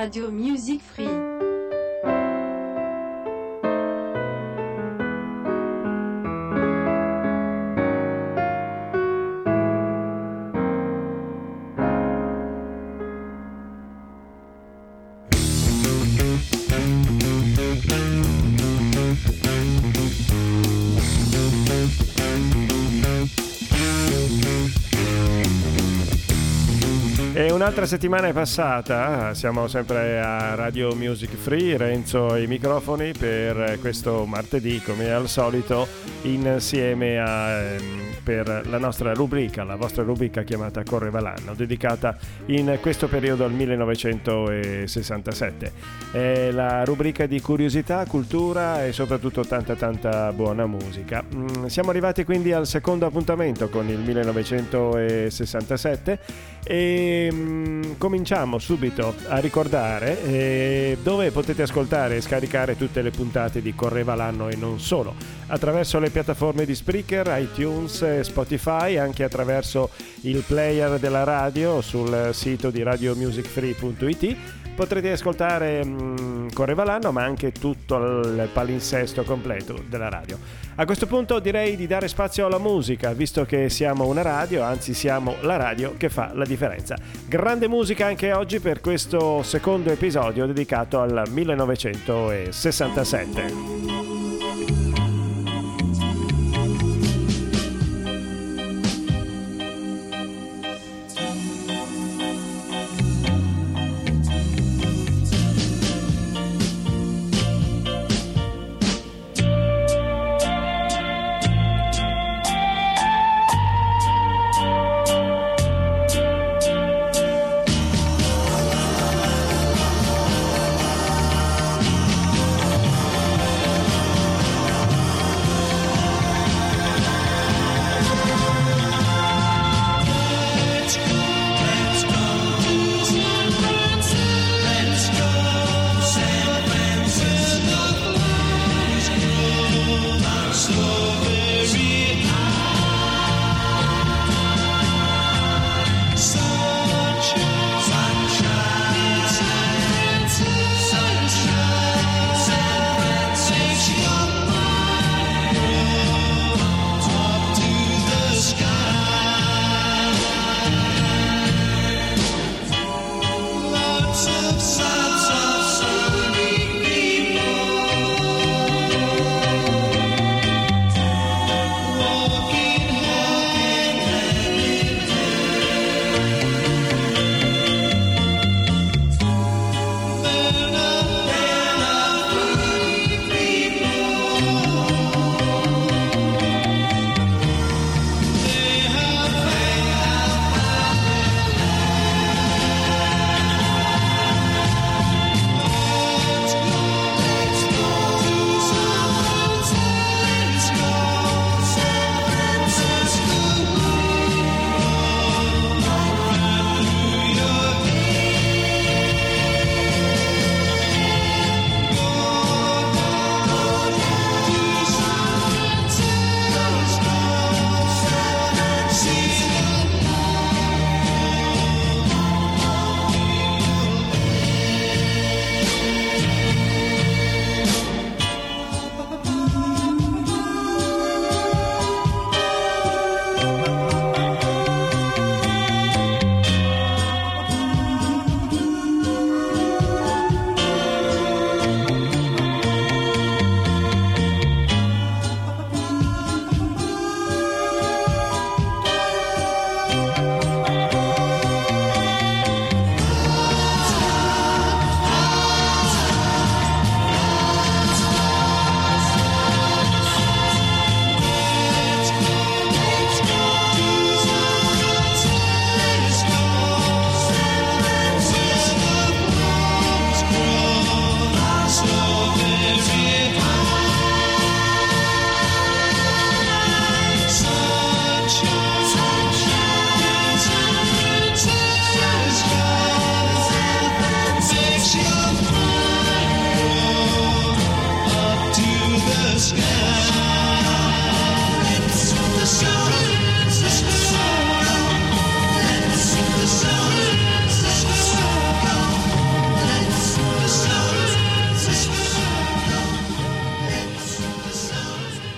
Radio Music Free. Un'altra settimana è passata, siamo sempre a Radio Music Free, Renzo ai microfoni per questo martedì come al solito insieme a, ehm, per la nostra rubrica, la vostra rubrica chiamata Correva l'anno, dedicata in questo periodo al 1967. È la rubrica di curiosità, cultura e soprattutto tanta tanta buona musica. Mm, siamo arrivati quindi al secondo appuntamento con il 1967 e mm, cominciamo subito a ricordare eh, dove potete ascoltare e scaricare tutte le puntate di Correva l'anno e non solo, attraverso le piattaforme di Spreaker, iTunes, Spotify, anche attraverso il player della radio sul sito di radiomusicfree.it potrete ascoltare mh, mm, Correva ma anche tutto il palinsesto completo della radio. A questo punto direi di dare spazio alla musica, visto che siamo una radio, anzi siamo la radio che fa la differenza. Grande musica anche oggi per questo secondo episodio dedicato al 1967.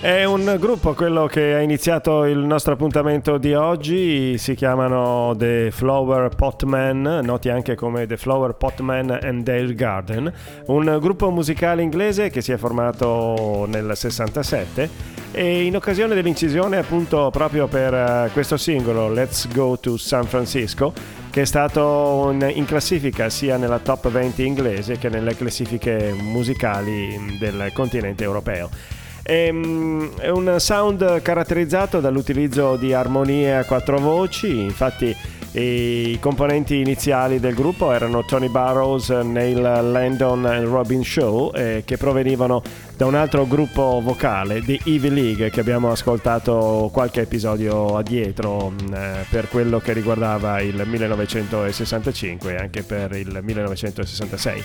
È un gruppo quello che ha iniziato il nostro appuntamento di oggi, si chiamano The Flower Potman, noti anche come The Flower Potman and Dale Garden, un gruppo musicale inglese che si è formato nel 67 e in occasione dell'incisione appunto proprio per eh, questo singolo Let's Go to San Francisco che è stato in classifica sia nella top 20 inglese che nelle classifiche musicali del continente europeo. Ehm, è un sound caratterizzato dall'utilizzo di armonie a quattro voci, infatti i componenti iniziali del gruppo erano Tony Barrows, Neil Landon e Robin Shaw, eh, che provenivano da un altro gruppo vocale, The Ivy League, che abbiamo ascoltato qualche episodio addietro eh, per quello che riguardava il 1965 e anche per il 1966.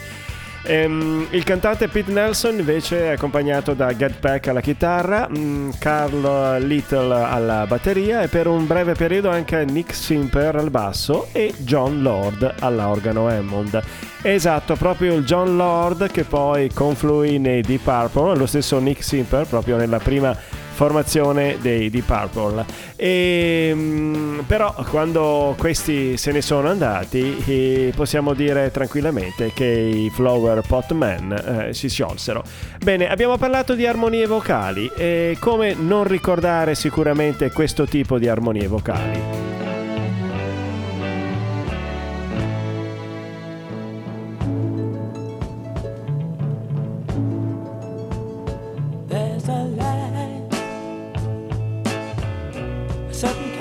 Ehm, il cantante Pete Nelson invece è accompagnato da Get Pack alla chitarra, mm, Carl Little alla batteria e per un breve periodo anche Nick Simper al basso e John Lord all'organo Hammond. Esatto, proprio il John Lord che poi confluì nei Deep Purple, lo stesso Nick Simper proprio nella prima formazione dei Deep Purple. E, ehm, però quando questi se ne sono andati eh, possiamo dire tranquillamente che i Flower Pot Men eh, si sciolsero. Bene, abbiamo parlato di armonie vocali e come non ricordare sicuramente questo tipo di armonie vocali.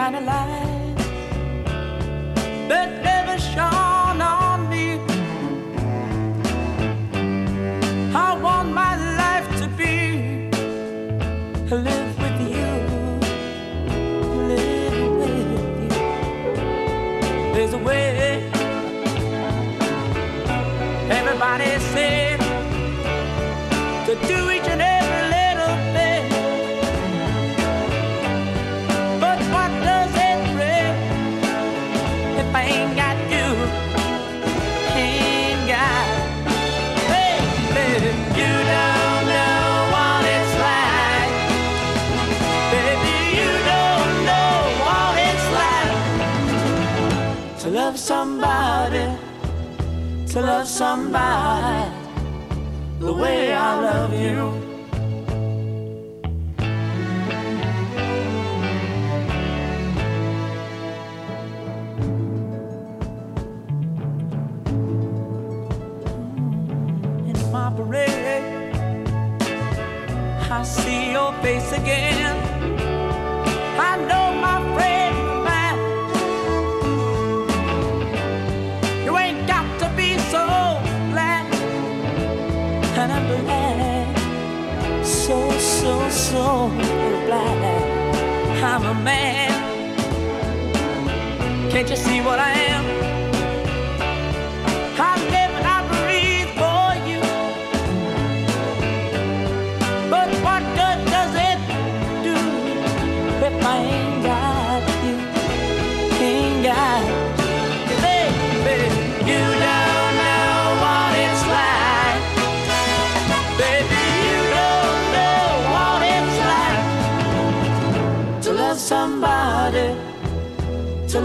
Kinda light. To love somebody the way I love you. I see your face again. So, black. I'm a man. Can't you see what I am?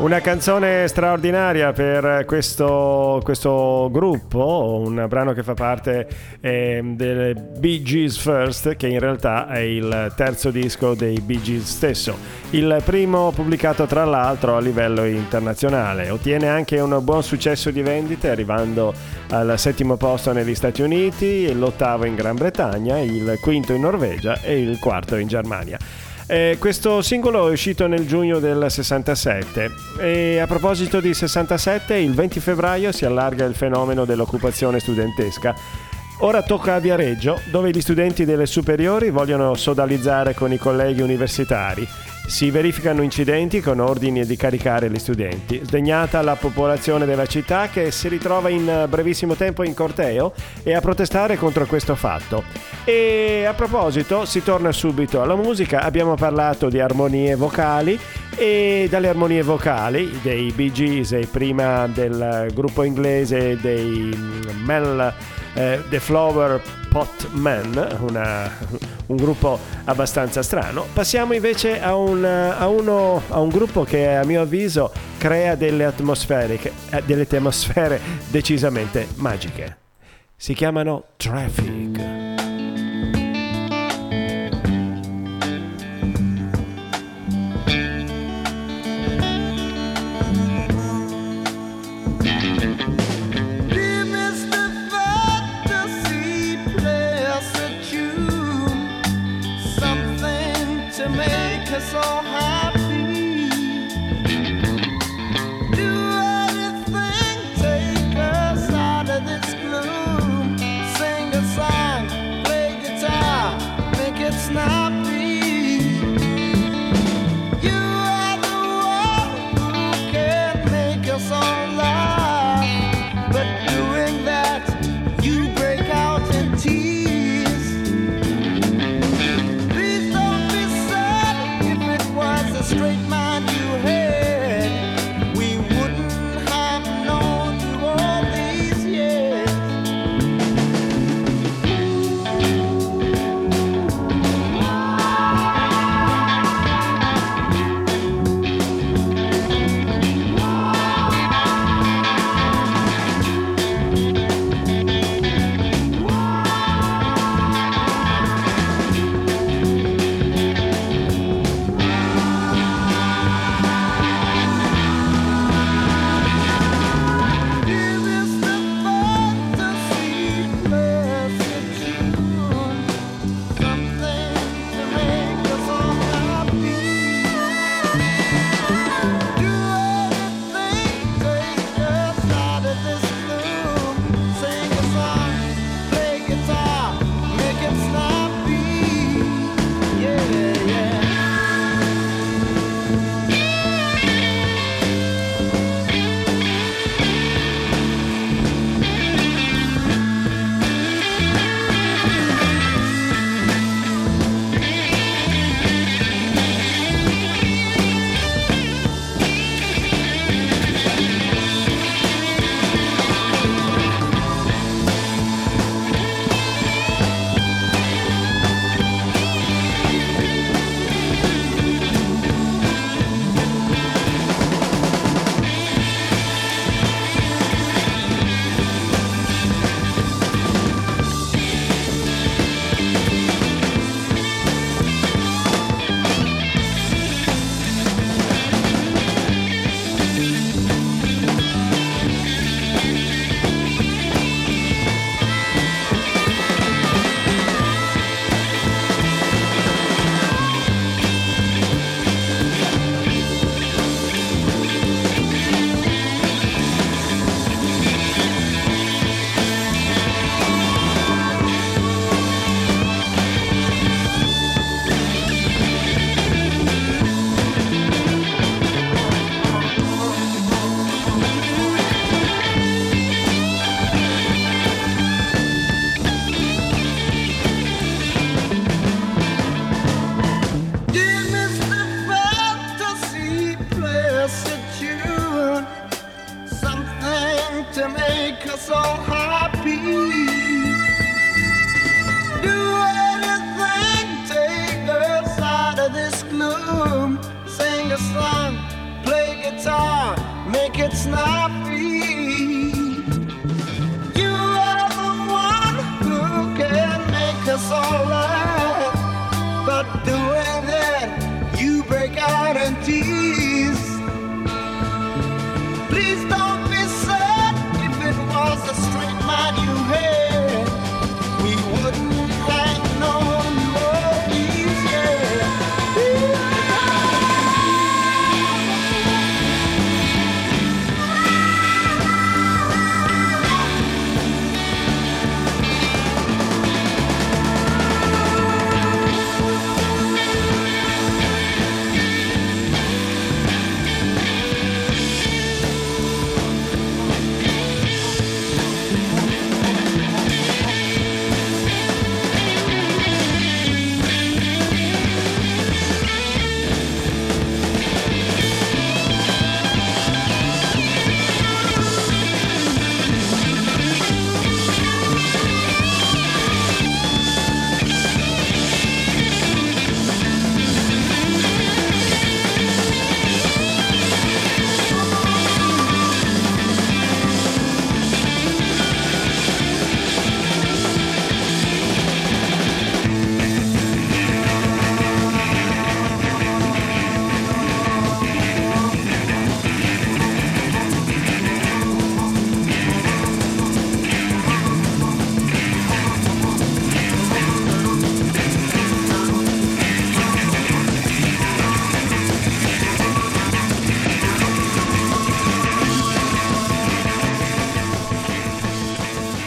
Una canzone straordinaria per questo, questo, gruppo, un brano che fa parte eh, delle Bee Gees First, che in realtà è il terzo disco dei Bee Gees stesso. Il primo pubblicato tra l'altro a livello internazionale. Ottiene anche un buon successo di vendite, arrivando al settimo posto negli Stati Uniti, l'ottavo in Gran Bretagna, il quinto in Norvegia e il quarto in Germania. Eh, questo singolo è uscito nel giugno del 67 e a proposito di 67, il 20 febbraio si allarga il fenomeno dell'occupazione studentesca. Ora tocca a Viareggio, dove gli studenti delle superiori vogliono sodalizzare con i colleghi universitari si verificano incidenti con ordini di caricare gli studenti. Sdegnata la popolazione della città che si ritrova in brevissimo tempo in corteo e a protestare contro questo fatto. E a proposito, si torna subito alla musica. Abbiamo parlato di armonie vocali e dalle armonie vocali dei Bee Gees e prima del gruppo inglese dei Mel eh, The Flower Pot Man, una, un gruppo abbastanza strano. Passiamo invece a un, a, uno, a un gruppo che a mio avviso crea delle atmosfere, eh, delle atmosfere decisamente magiche. Si chiamano Traffic.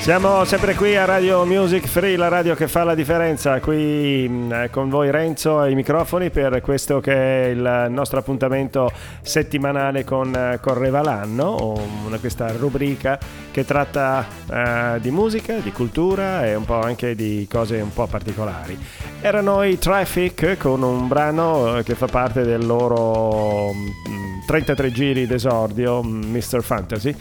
Siamo sempre qui a Radio Music Free, la radio che fa la differenza, qui mm, eh, con voi Renzo ai microfoni per questo che è il nostro appuntamento settimanale con eh, Correva l'anno, questa rubrica che tratta uh, di musica, di cultura e un po' anche di cose un po' particolari. Erano i Traffic con un brano che fa parte del loro 33 mm, giri d'esordio, Mr. Fantasy.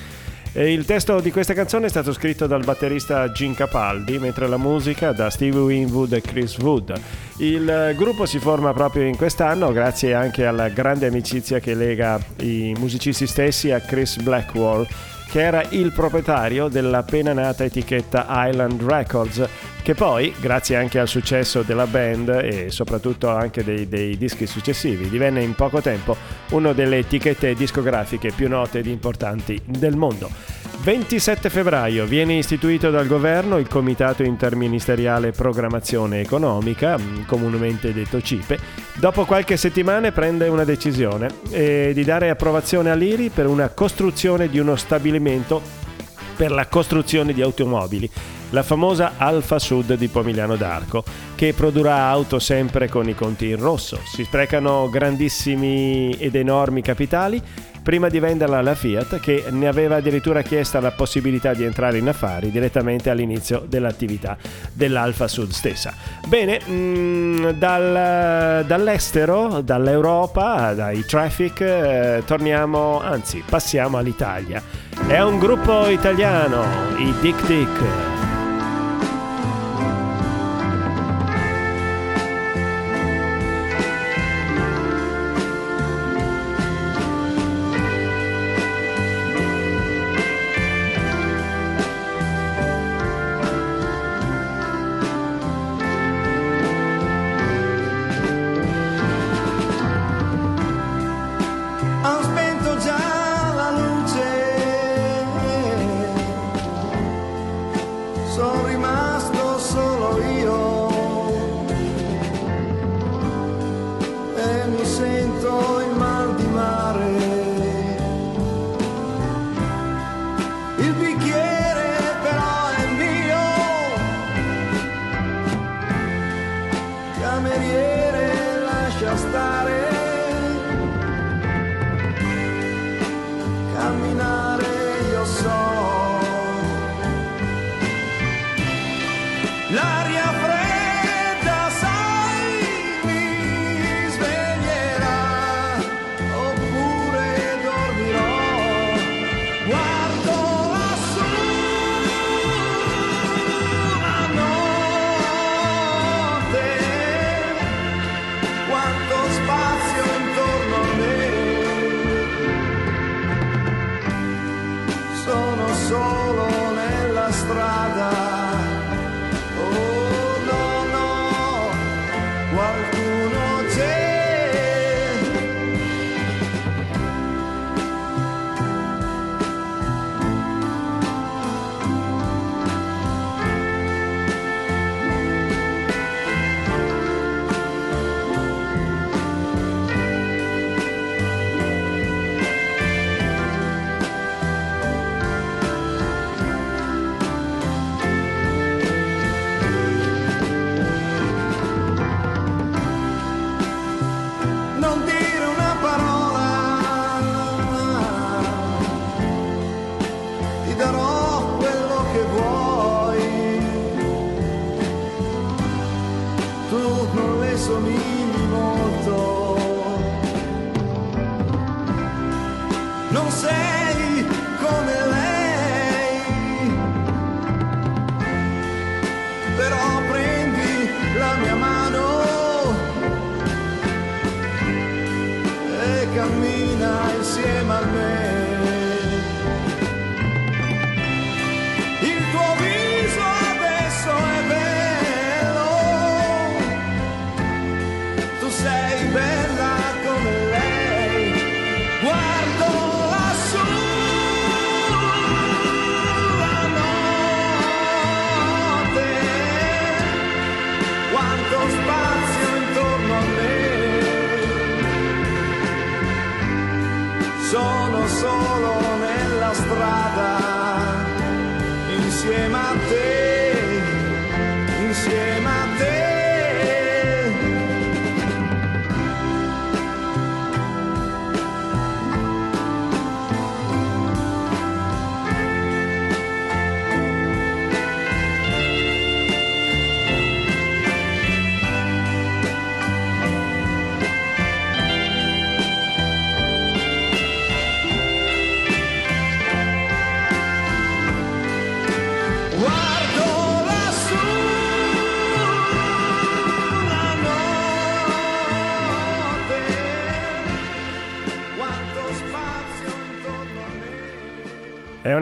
Il testo di questa canzone è stato scritto dal batterista Gene Capaldi, mentre la musica da Steve Winwood e Chris Wood. Il gruppo si forma proprio in quest'anno grazie anche alla grande amicizia che lega i musicisti stessi a Chris Blackwell che era il proprietario dell'appena nata etichetta Island Records, che poi, grazie anche al successo della band e soprattutto anche dei, dei dischi successivi, divenne in poco tempo una delle etichette discografiche più note ed importanti del mondo. 27 febbraio viene istituito dal governo il Comitato Interministeriale Programmazione Economica, mm, comunemente detto CIPE. Dopo qualche settimana prende una decisione eh, di dare approvazione all'IRI per una costruzione di uno stabilimento per la costruzione di automobili, la famosa Alfa Sud di Pomigliano d'Arco, che produrrà auto sempre con i conti in rosso. Si sprecano grandissimi ed enormi capitali prima di venderla alla Fiat che ne aveva addirittura chiesta la possibilità di entrare in affari direttamente all'inizio dell'attività dell'Alfa Sud stessa. Bene, mh, mm, dal, dall'estero, dall'Europa, dai traffic, eh, torniamo, anzi passiamo all'Italia. È un gruppo italiano, i Dick Dick. caminar.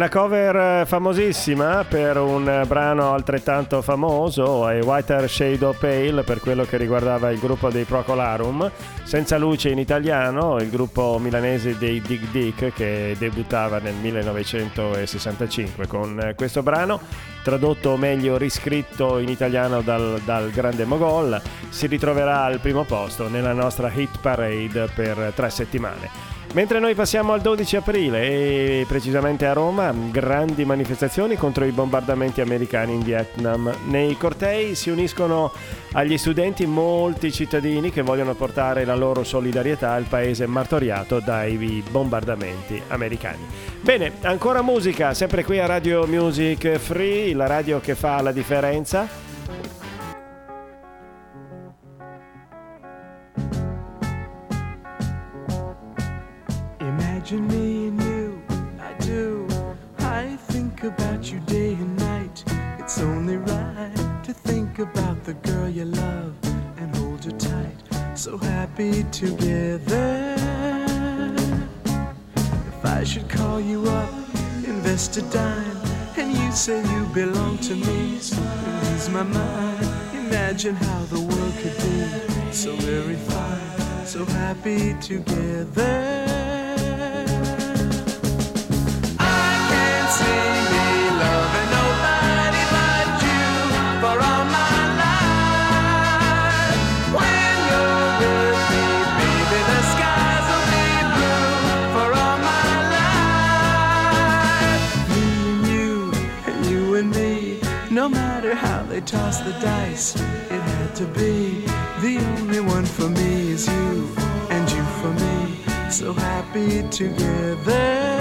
Una cover eh, famosissima per un brano altrettanto famoso, è Whiter Shade of Pale per quello che riguardava il gruppo dei Procolarum, Senza luce in italiano, il gruppo milanese dei Dig Dick che debuttava nel 1965 con questo brano, tradotto o meglio riscritto in italiano dal, dal grande Mogol, si ritroverà al primo posto nella nostra hit parade per tre settimane. Mentre noi passiamo al 12 aprile e precisamente a Roma, grandi manifestazioni contro i bombardamenti americani in Vietnam. Nei cortei si uniscono agli studenti molti cittadini che vogliono portare la loro solidarietà al paese martoriato dai bombardamenti americani. Bene, ancora musica, sempre qui a Radio Music Free, la radio che fa la differenza. Imagine me and you, I do. I think about you day and night. It's only right to think about the girl you love and hold her tight. So happy together. If I should call you up, invest a dime, and you say you belong to me, lose my mind. Imagine how the world could be so very fine, so happy together. Tossed the dice. It had to be. The only one for me is you, and you for me. So happy together.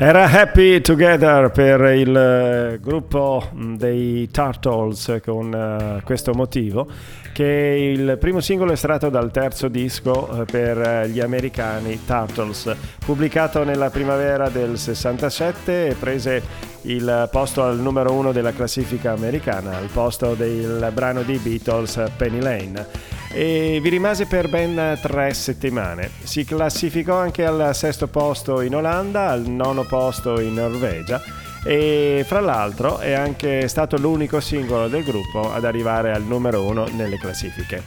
Era Happy Together per il eh, gruppo mm, dei Turtles con uh, questo motivo, che è il primo singolo estratto dal terzo disco uh, per gli americani Turtles, pubblicato nella primavera del 67 e prese il posto al numero uno della classifica americana, al posto del brano di Beatles Penny Lane e vi rimase per ben tre settimane. Si classificò anche al sesto posto in Olanda, al nono posto in Norvegia e fra l'altro è anche stato l'unico singolo del gruppo ad arrivare al numero uno nelle classifiche.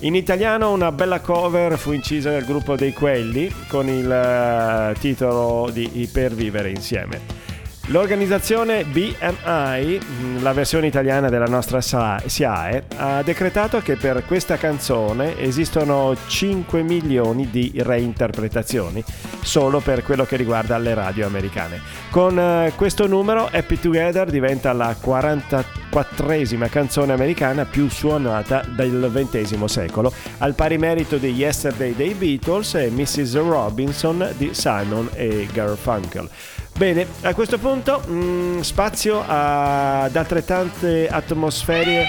In italiano una bella cover fu incisa dal gruppo dei Quelli con il uh, titolo di Per vivere insieme. L'organizzazione BMI, mm, la versione italiana della nostra SIAE, ha decretato che per questa canzone esistono 5 milioni di reinterpretazioni, solo per quello che riguarda le radio americane. Con eh, questo numero Happy Together diventa la 44esima canzone americana più suonata del XX secolo, al pari merito di Yesterday dei Beatles e Mrs. Robinson di Simon e Garfunkel. Bene, a questo punto mh, mm, spazio ad altrettante atmosfere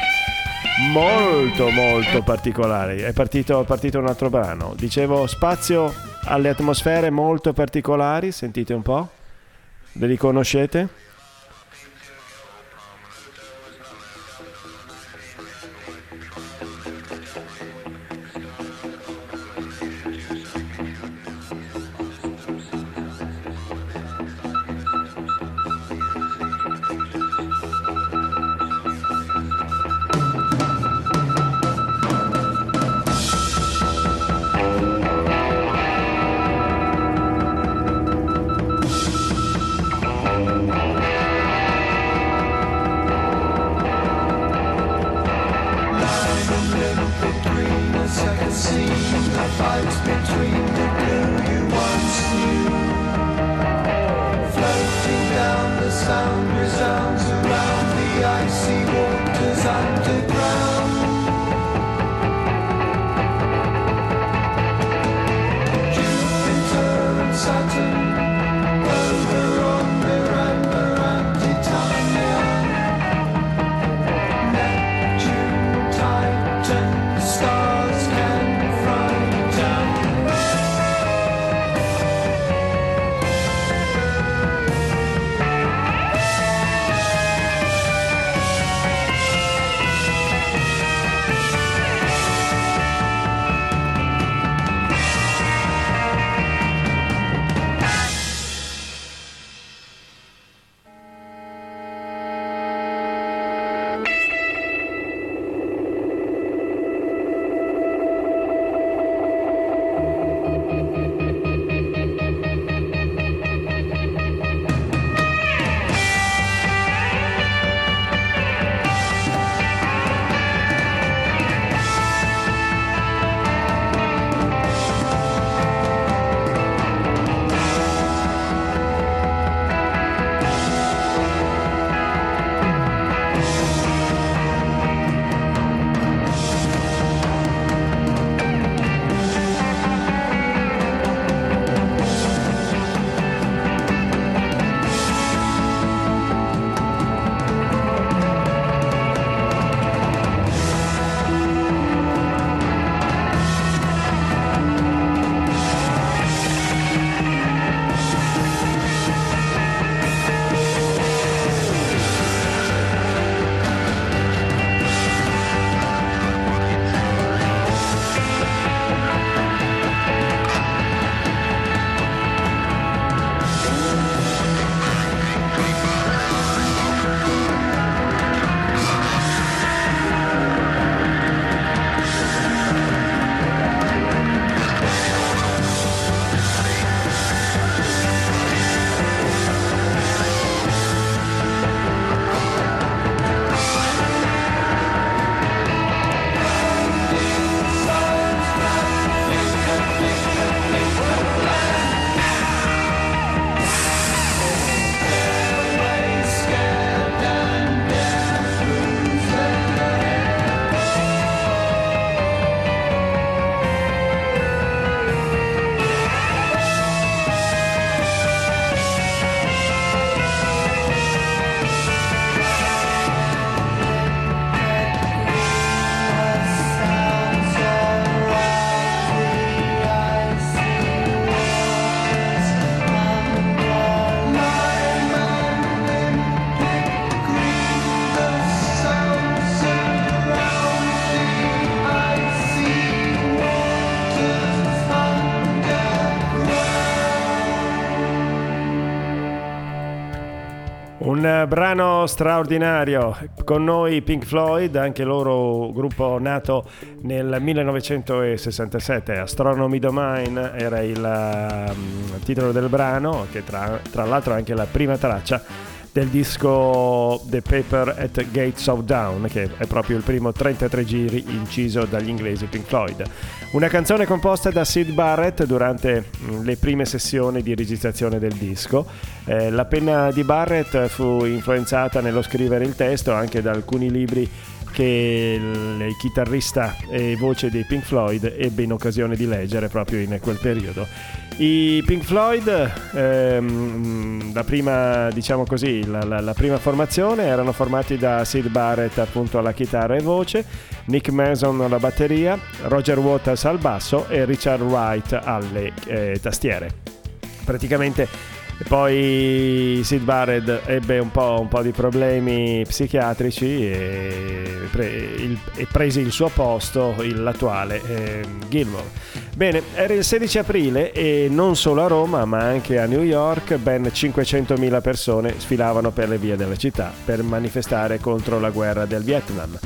molto molto particolari. È partito, è partito un altro brano. Dicevo spazio alle atmosfere molto particolari, sentite un po'? Le riconoscete? Un eh, brano straordinario con noi Pink Floyd, anche loro gruppo nato nel 1967, Astronomy Domain era il um, titolo del brano, che tra, tra l'altro è anche la prima traccia del disco The Paper at Gates of Down, che è proprio il primo 33 giri inciso dagli inglesi Pink Floyd. Una canzone composta da Sid Barrett durante mm, le prime sessioni di registrazione del disco. Eh, la penna di Barrett fu influenzata nello scrivere il testo anche da alcuni libri che il chitarrista e voce dei Pink Floyd ebbe in occasione di leggere proprio in quel periodo. I Pink Floyd, ehm, la prima, diciamo così, la, la, la, prima formazione erano formati da Sid Barrett appunto alla chitarra e voce, Nick Mason alla batteria, Roger Waters al basso e Richard Wright alle eh, tastiere. Praticamente poi Sid Barrett ebbe un po', un po di problemi psichiatrici e, pre, il, e prese il suo posto l'attuale eh, Gilmore. Bene, era il 16 aprile e non solo a Roma ma anche a New York ben 500.000 persone sfilavano per le vie della città per manifestare contro la guerra del Vietnam.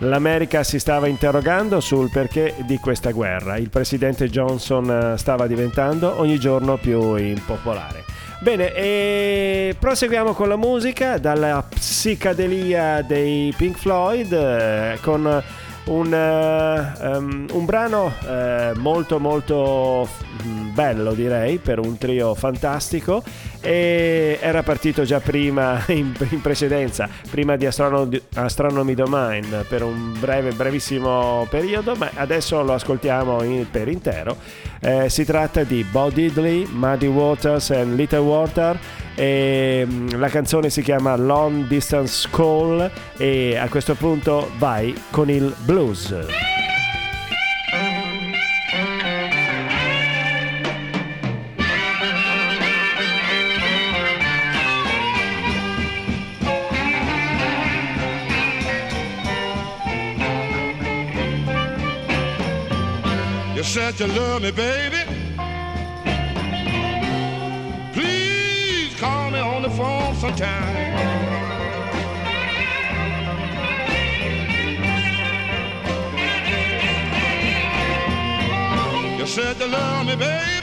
L'America si stava interrogando sul perché di questa guerra. Il presidente Johnson eh, stava diventando ogni giorno più impopolare. Bene, e proseguiamo con la musica dalla psicadelia dei Pink Floyd eh, con un, uh, um, un brano uh, molto molto mm, bello direi per un trio fantastico e era partito già prima in, in precedenza prima di Astronomy, Astronomy Domain per un breve brevissimo periodo ma adesso lo ascoltiamo in, per intero eh, si tratta di Bo Diddley, Muddy Waters e Little Water e, mm, la canzone si chiama Long Distance Call e a questo punto vai con il blues. Said you love me, baby. Please call me on the phone sometime. You said you love me, baby.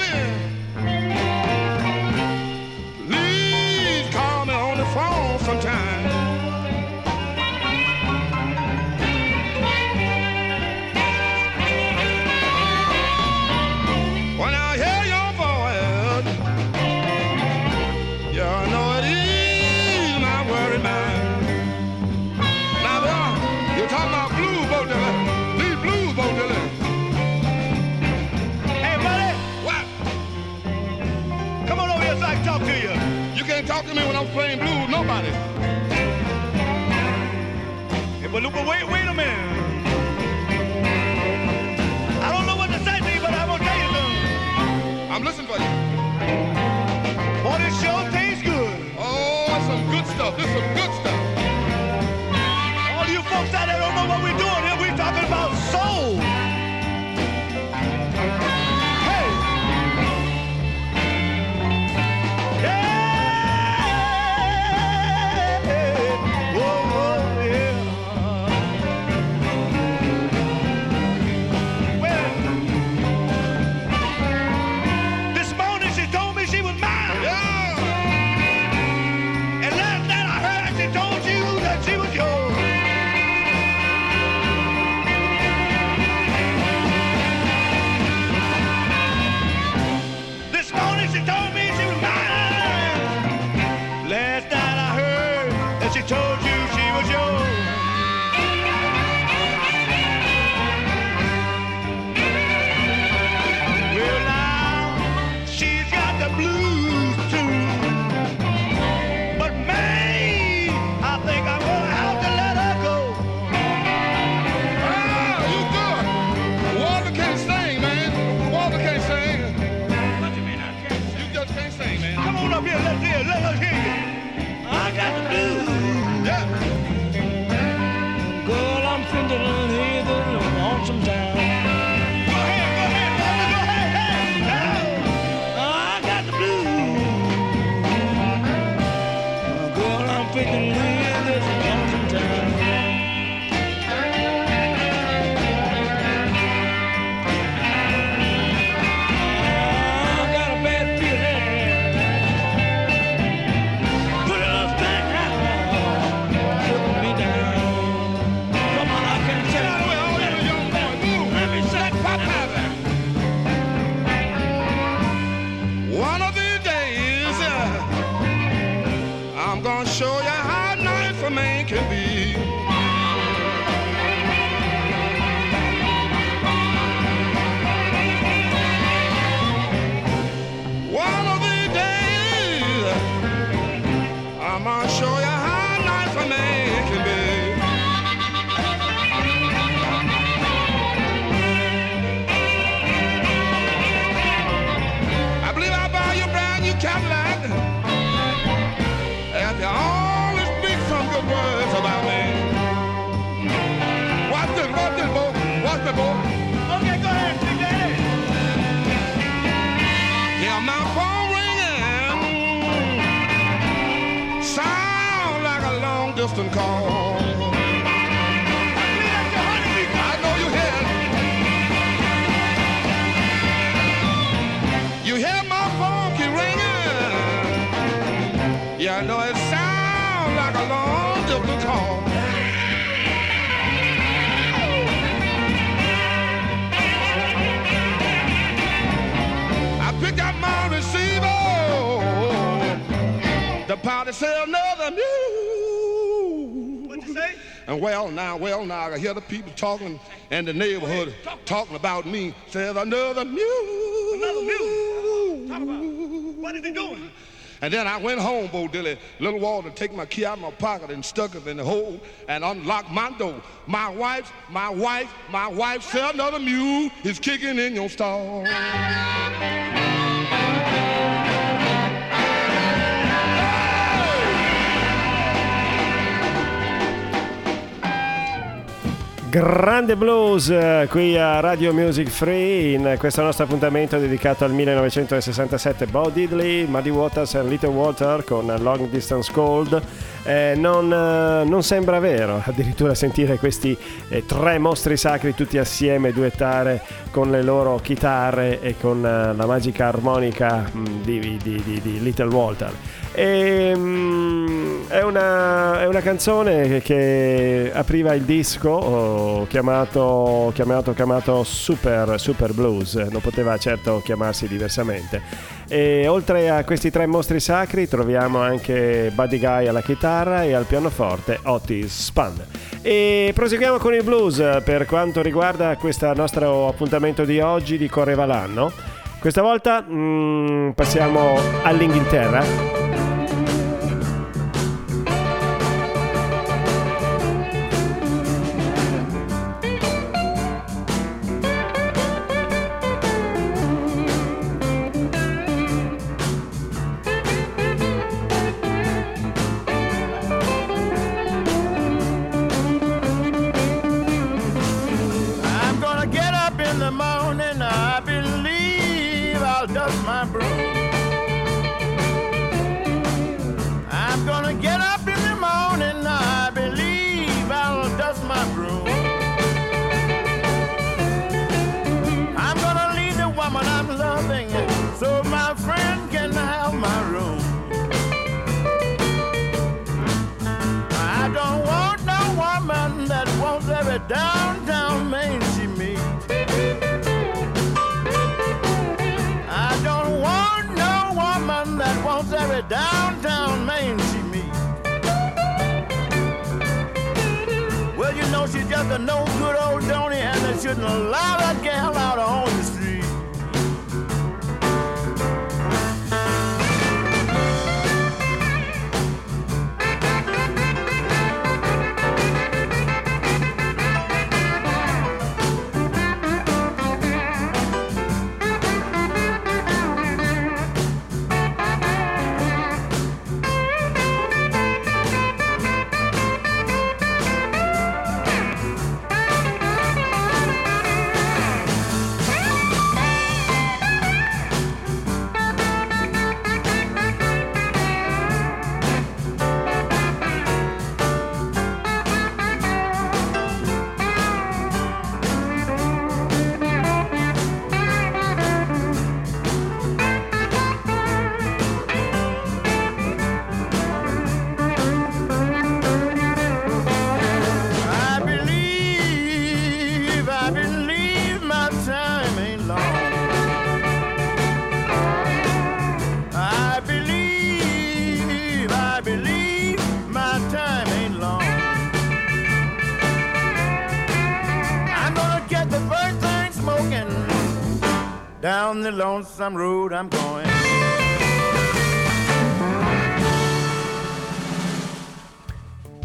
Talk to me when I'm playing blues, nobody. Hey, but look, wait, wait a minute. I don't know what to say to you, but I'm gonna tell you something. I'm listening for you. Boy, this show tastes good. Oh, some good stuff. This is some good people talking in the neighborhood talking about me. Says another mule. Another mule? Talk about it. What is he doing? And then I went home, Bo Dilly, little Walter, take my key out of my pocket and stuck it in the hole and unlocked my door. My wife, my wife, my wife said another mule is kicking in your stall. Grande blues eh, qui a Radio Music Free in questo nostro appuntamento dedicato al 1967 Bo Diddley, Muddy Waters e Little Walter con Long Distance Cold Eh, non, eh, non sembra vero addirittura sentire questi eh, tre mostri sacri tutti assieme duettare con le loro chitarre e con eh, la magica armonica mh, di, di- di- di Little Walter e, mm, è, una, è una canzone che, che apriva il disco oh, chiamato, chiamato, chiamato Super, Super Blues, non poteva certo chiamarsi diversamente. E oltre a questi tre mostri sacri troviamo anche Buddy Guy alla chitarra e al pianoforte Otis Spann. E proseguiamo con il blues per quanto riguarda questo nostro appuntamento di oggi di Correva l'anno. Questa volta mm, passiamo all'Inghilterra a no good old donny, and they shouldn't allow that gal out on down the lonesome road I'm going.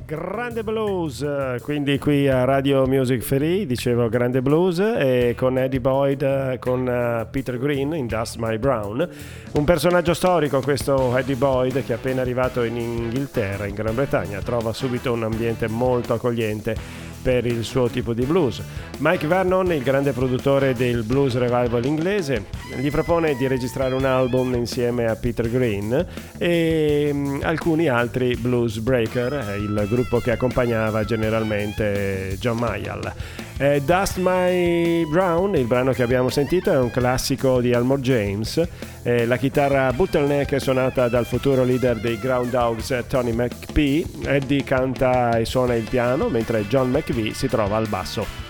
Grande Blues, quindi qui a Radio Music Free, dicevo Grande Blues, e con Eddie Boyd, con eh, Peter Green in Dust My Brown. Un personaggio storico questo Eddie Boyd che appena arrivato in Inghilterra, in Gran Bretagna, trova subito un ambiente molto accogliente per il suo tipo di blues. Mike Vernon, il grande produttore del blues revival inglese, gli propone di registrare un album insieme a Peter Green e mm, alcuni altri blues breaker, il gruppo che accompagnava generalmente John Mayall. Eh, Dust My Brown, il brano che abbiamo sentito, è un classico di Elmore James. Eh, la chitarra bottleneck è suonata dal futuro leader dei Ground Dogs Tony McPhee. Eddie canta e suona il piano, mentre John McVie si trova al basso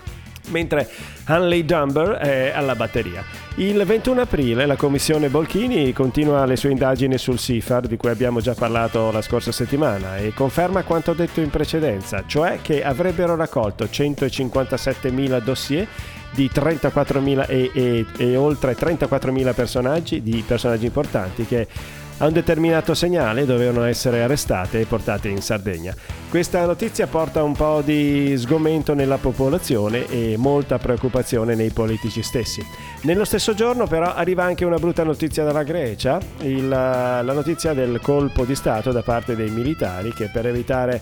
mentre Hanley Dumber è alla batteria. Il 21 aprile la commissione Bolchini continua le sue indagini sul SIFAR di cui abbiamo già parlato la scorsa settimana e conferma quanto detto in precedenza, cioè che avrebbero raccolto 157.000 dossier di 34.000 e, e, e oltre 34.000 personaggi, di personaggi importanti che a un determinato segnale dovevano essere arrestate e portate in Sardegna. Questa notizia porta un po' di sgomento nella popolazione e molta preoccupazione nei politici stessi. Nello stesso giorno però arriva anche una brutta notizia dalla Grecia, il, la notizia del colpo di Stato da parte dei militari che per evitare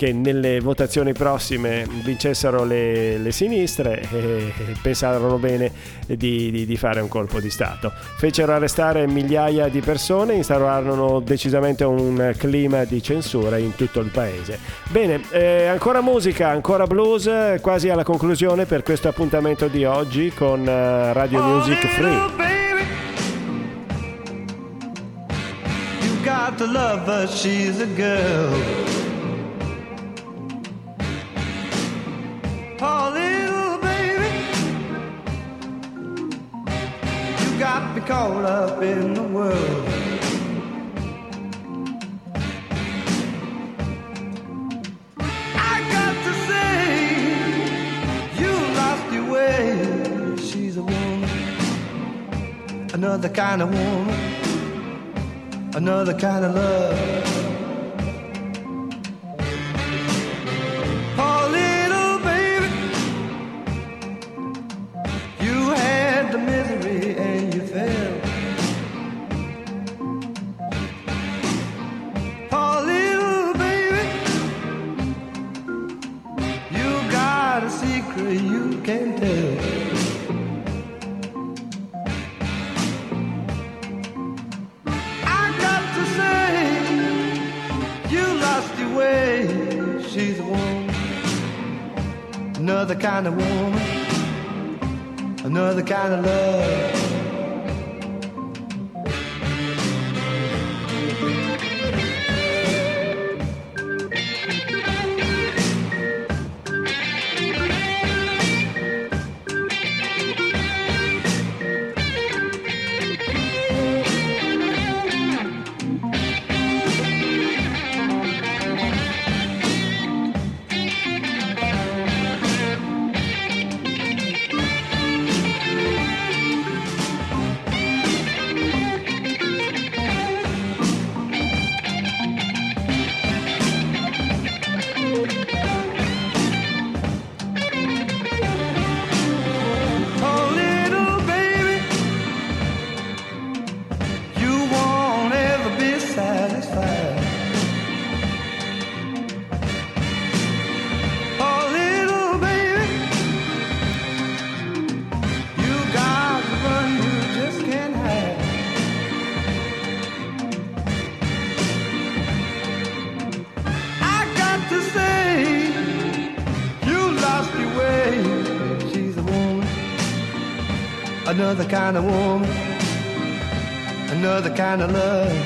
che nelle votazioni prossime vincessero le, le sinistre e pensarono bene di, di, di, fare un colpo di Stato. Fecero arrestare migliaia di persone, instaurarono decisamente un clima di censura in tutto il paese. Bene, eh, ancora musica, ancora blues, quasi alla conclusione per questo appuntamento di oggi con uh, Radio Music Free. got to love her, she's a girl. Caught up in the world. I got to say, you lost your way. She's a woman, another kind of woman, another kind of love. Kind of woman, another kind of love. Another kind of woman, another kind of love.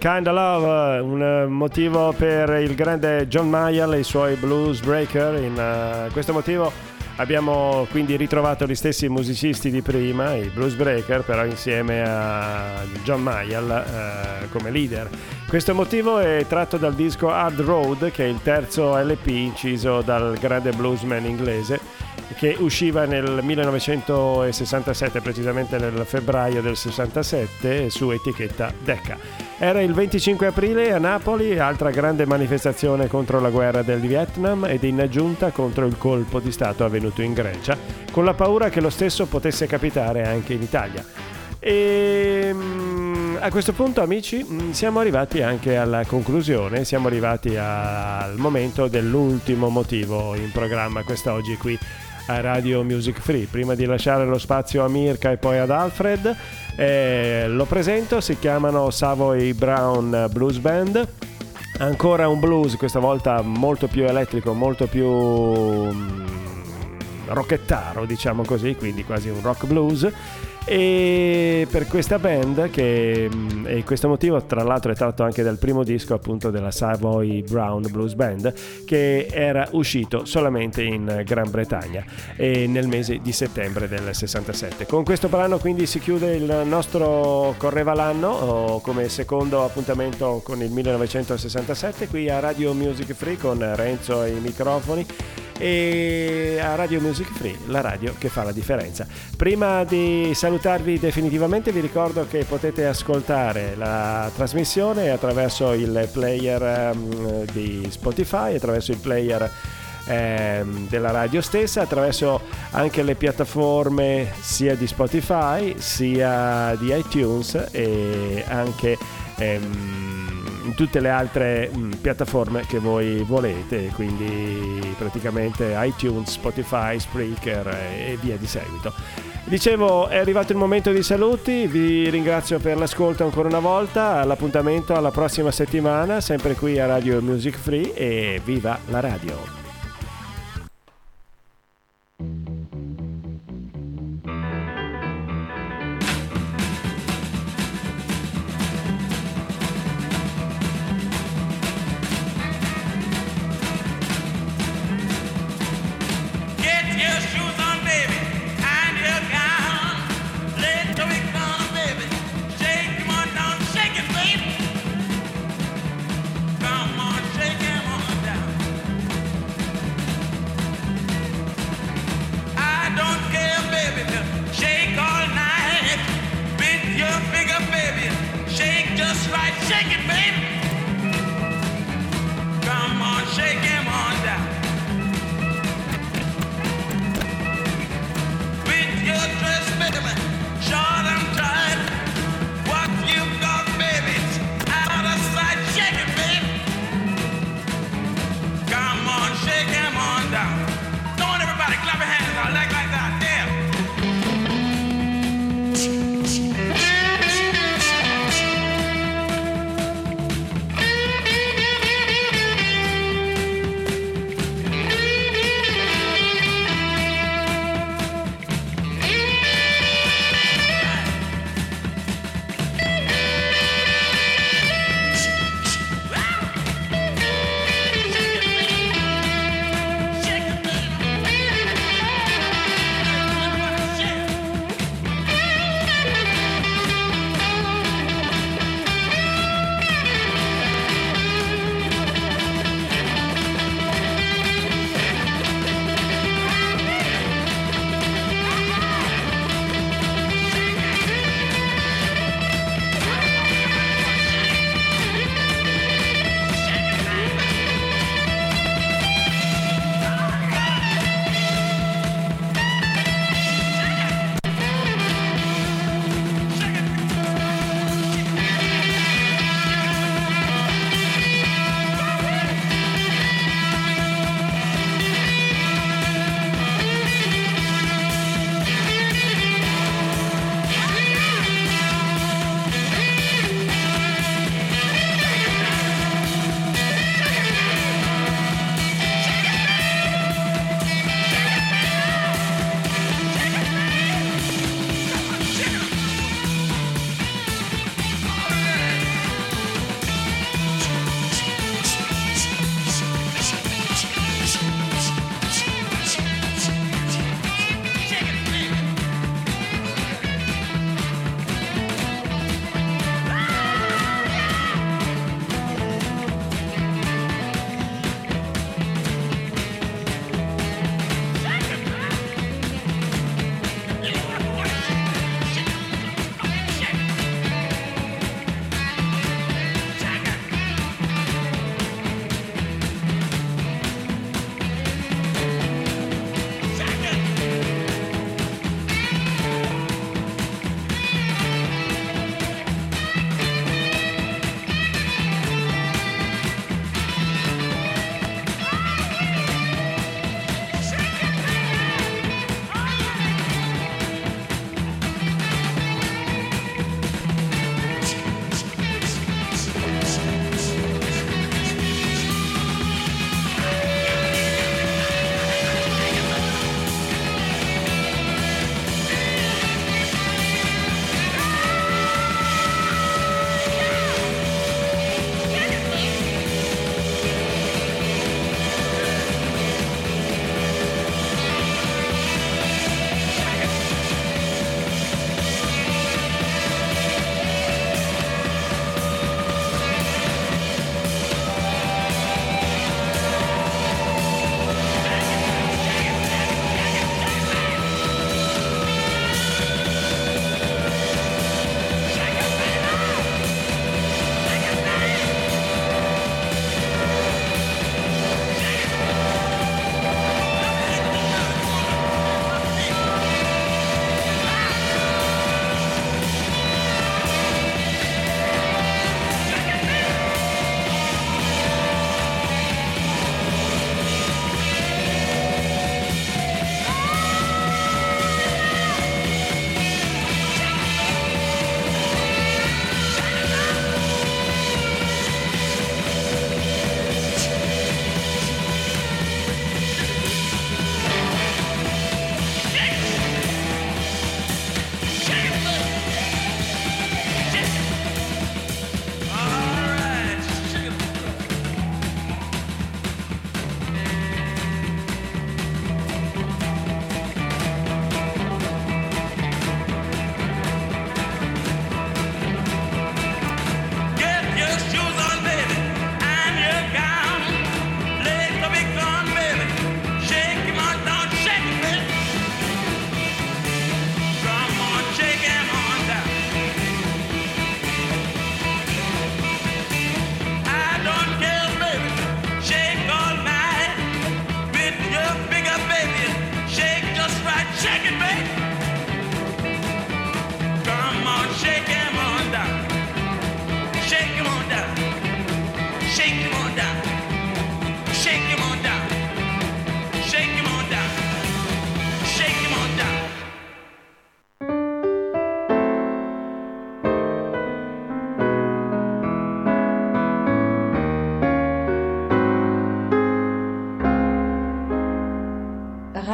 Kind of Love, un motivo per il grande John Mayer e i suoi blues breaker. In uh, questo motivo abbiamo quindi ritrovato gli stessi musicisti di prima, i blues breaker, però insieme a John Mayer uh, come leader. Questo motivo è tratto dal disco Hard Road, che è il terzo LP inciso dal grande bluesman inglese che usciva nel 1967, precisamente nel febbraio del 67, su etichetta Decca. Era il 25 aprile a Napoli, altra grande manifestazione contro la guerra del Vietnam ed in aggiunta contro il colpo di Stato avvenuto in Grecia, con la paura che lo stesso potesse capitare anche in Italia. E mm, a questo punto, amici, mm, siamo arrivati anche alla conclusione, siamo arrivati al momento dell'ultimo motivo in programma quest'oggi qui a Radio Music Free. Prima di lasciare lo spazio a Mirka e poi ad Alfred, eh, lo presento, si chiamano Savoy Brown Blues Band. Ancora un blues, questa volta molto più elettrico, molto più mm, rockettaro, diciamo così, quindi quasi un rock blues e per questa band che mm, e questo motivo tra l'altro è tratto anche dal primo disco appunto della Savoy Brown Blues Band che era uscito solamente in Gran Bretagna nel mese di settembre del 67 con questo brano quindi si chiude il nostro Correva l'anno come secondo appuntamento con il 1967 qui a Radio Music Free con Renzo ai microfoni e a Radio Music Free, la radio che fa la differenza. Prima di salutarvi definitivamente vi ricordo che potete ascoltare la trasmissione attraverso il player um, di Spotify, attraverso il player ehm, della radio stessa attraverso anche le piattaforme sia di Spotify sia di iTunes e anche ehm, tutte le altre mh, mm, piattaforme che voi volete, quindi praticamente iTunes, Spotify, Spreaker e, e via di seguito. Dicevo, è arrivato il momento dei saluti, vi ringrazio per l'ascolto ancora una volta, all'appuntamento alla prossima settimana, sempre qui a Radio Music Free e viva la radio!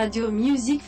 Radio Music.